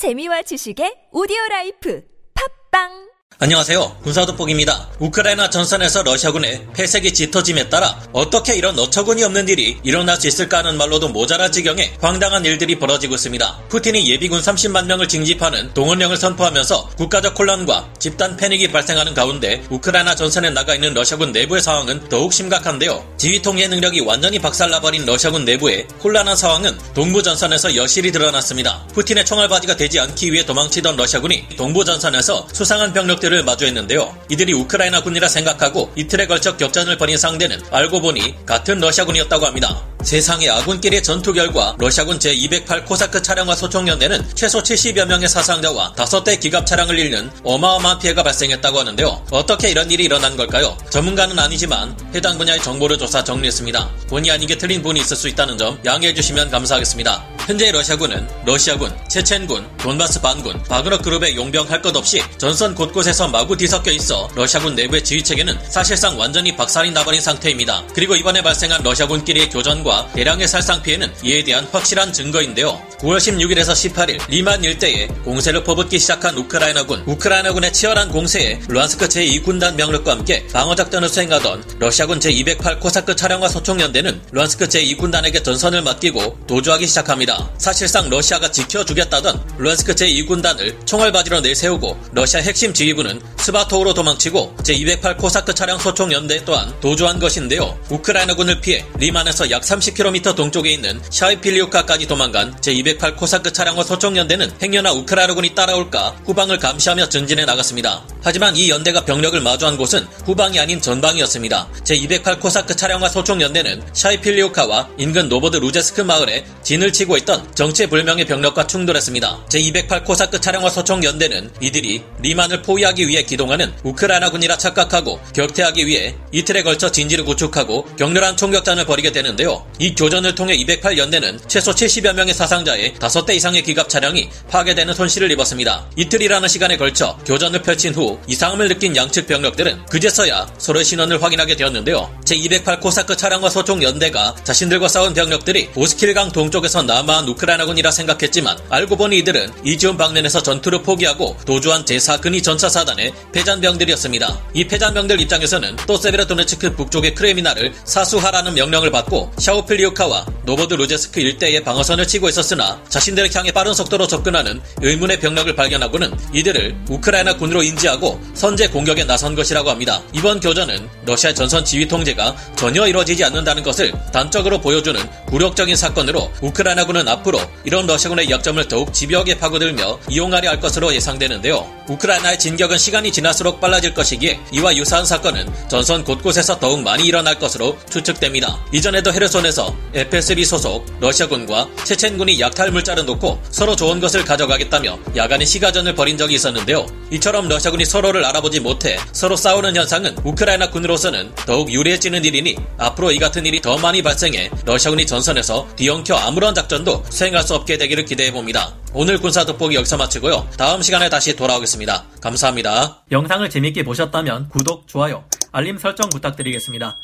재미와 지식의 오디오 라이프. 팟빵 안녕하세요. 군사도복입니다. 우크라이나 전선에서 러시아군의 패색이 짙어짐에 따라 어떻게 이런 어처구니 없는 일이 일어날 수 있을까 하는 말로도 모자랄 지경에 황당한 일들이 벌어지고 있습니다. 푸틴이 예비군 30만 명을 징집하는 동원령을 선포하면서 국가적 혼란과 집단 패닉이 발생하는 가운데 우크라이나 전선에 나가 있는 러시아군 내부의 상황은 더욱 심각한데요. 지휘 통제 능력이 완전히 박살나버린 러시아군 내부의 혼란한 상황은 동부 전선에서 여실히 드러났습니다. 푸틴의 총알받이가 되지 않기 위해 도망치던 러시아군이 동부 전선에서 수상한 병력 들 상대를 마주했는데요. 이들이 우크라이나 군이라 생각하고 이틀에 걸쳐 격전을 벌인 상대는 알고 보니 같은 러시아군이었다고 합니다. 세상에 아군끼리의 전투 결과 러시아군 제208 코사크 차량화 소총연대는 최소 70여 명의 사상자와 5대 기갑 차량을 잃는 어마어마한 피해가 발생했다고 하는데요. 어떻게 이런 일이 일어난 걸까요? 전문가는 아니지만 해당 분야의 정보를 조사 정리했습니다. 본의 아니게 틀린 부분이 있을 수 있다는 점 양해해 주시면 감사하겠습니다. 현재 러시아군은 러시아군, 체첸군, 돈바스 반군, 바그너 그룹의 용병 할 것 없이 전선 곳곳에 서 마구 뒤섞여 있어 러시아군 내부의 지휘 체계는 사실상 완전히 박살이 나버린 상태입니다. 그리고 이번에 발생한 러시아군끼리의 교전과 대량의 살상 피해는 이에 대한 확실한 증거인데요. 9월 16일에서 18일 리만 일대에 공세를 퍼붓기 시작한 우크라이나군. 우크라이나군의 치열한 공세에 루안스크 제2군단 병력과 함께 방어작전을 수행하던 러시아군 제208 코사크 차량화 소총연대는 루안스크 제2군단에게 전선을 맡기고 도주하기 시작합니다. 사실상 러시아가 지켜주겠다던 루안스크 제2군단을 총알받이로 내세우고 러시아 핵심 지휘부 는 스바토우로 도망치고 제208 코사크 차량 소총 연대 또한 도주한 것인데요. 우크라이나군을 피해 리만에서 약 30km 동쪽에 있는 샤이필리우카까지 도망간 제208 208 코사크 차량화 소총 연대는 행여나 우크라이나군이 따라올까 후방을 감시하며 전진해 나갔습니다. 하지만 이 연대가 병력을 마주한 곳은 후방이 아닌 전방이었습니다. 제208 코사크 차량화 소총연대는 샤이필리오카와 인근 노보드 루제스크 마을에 진을 치고 있던 정체불명의 병력과 충돌했습니다. 제208 코사크 차량화 소총연대는 이들이 리만을 포위하기 위해 기동하는 우크라이나군이라 착각하고 격퇴하기 위해 이틀에 걸쳐 진지를 구축하고 격렬한 총격전을 벌이게 되는데요. 이 교전을 통해 208 연대는 최소 70여 명의 사상자의 사이에 5대 이상의 기갑 차량이 파괴되는 손실을 입었습니다. 이틀이라는 시간에 걸쳐 교전을 펼친 후 이상함을 느낀 양측 병력들은 그제서야 서로의 신원을 확인하게 되었는데요. 제208 코사크 차량화 소총 연대가 자신들과 싸운 병력들이 오스킬강 동쪽에서 남하한 우크라이나군이라 생각했지만 알고 보니 이들은 이지움 방면에서 전투를 포기하고 도주한 제4근위 전차사단의 패잔병들이었습니다. 이 패잔병들 입장에서는 또 세베르도네츠크 북쪽의 크레미나를 사수하라는 명령을 받고 샤오필리우카와 노보드 루제스크 일대의 방어선을 치고 있었으나 자신들을 향해 빠른 속도로 접근하는 의문의 병력을 발견하고는 이들을 우크라이나 군으로 인지하고 선제 공격에 나선 것이라고 합니다. 이번 교전은 러시아 전선 지휘 통제가 전혀 이루어지지 않는다는 것을 단적으로 보여주는 굴욕적인 사건으로 우크라이나군은 앞으로 이런 러시아군의 약점을 더욱 집요하게 파고들며 이용하려 할 것으로 예상되는데요. 우크라이나의 진격은 시간이 지날수록 빨라질 것이기에 이와 유사한 사건은 전선 곳곳에서 더욱 많이 일어날 것으로 추측됩니다. 이전에도 헤르손에서 FSB 소속 러시아군과 체첸군이 약 약탈 물자를 놓고 서로 좋은 것을 가져가겠다며 야간에 시가전을 벌인 적이 있었는데요. 이처럼 러시아군이 서로를 알아보지 못해 서로 싸우는 현상은 우크라이나 군으로서는 더욱 유리해지는 일이니 앞으로 이 같은 일이 더 많이 발생해 러시아군이 전선에서 뒤엉켜 아무런 작전도 수행할 수 없게 되기를 기대해 봅니다. 오늘 군사 돋보기 여기서 마치고요. 다음 시간에 다시 돌아오겠습니다. 감사합니다. 영상을 재밌게 보셨다면 구독, 좋아요, 알림 설정 부탁드리겠습니다.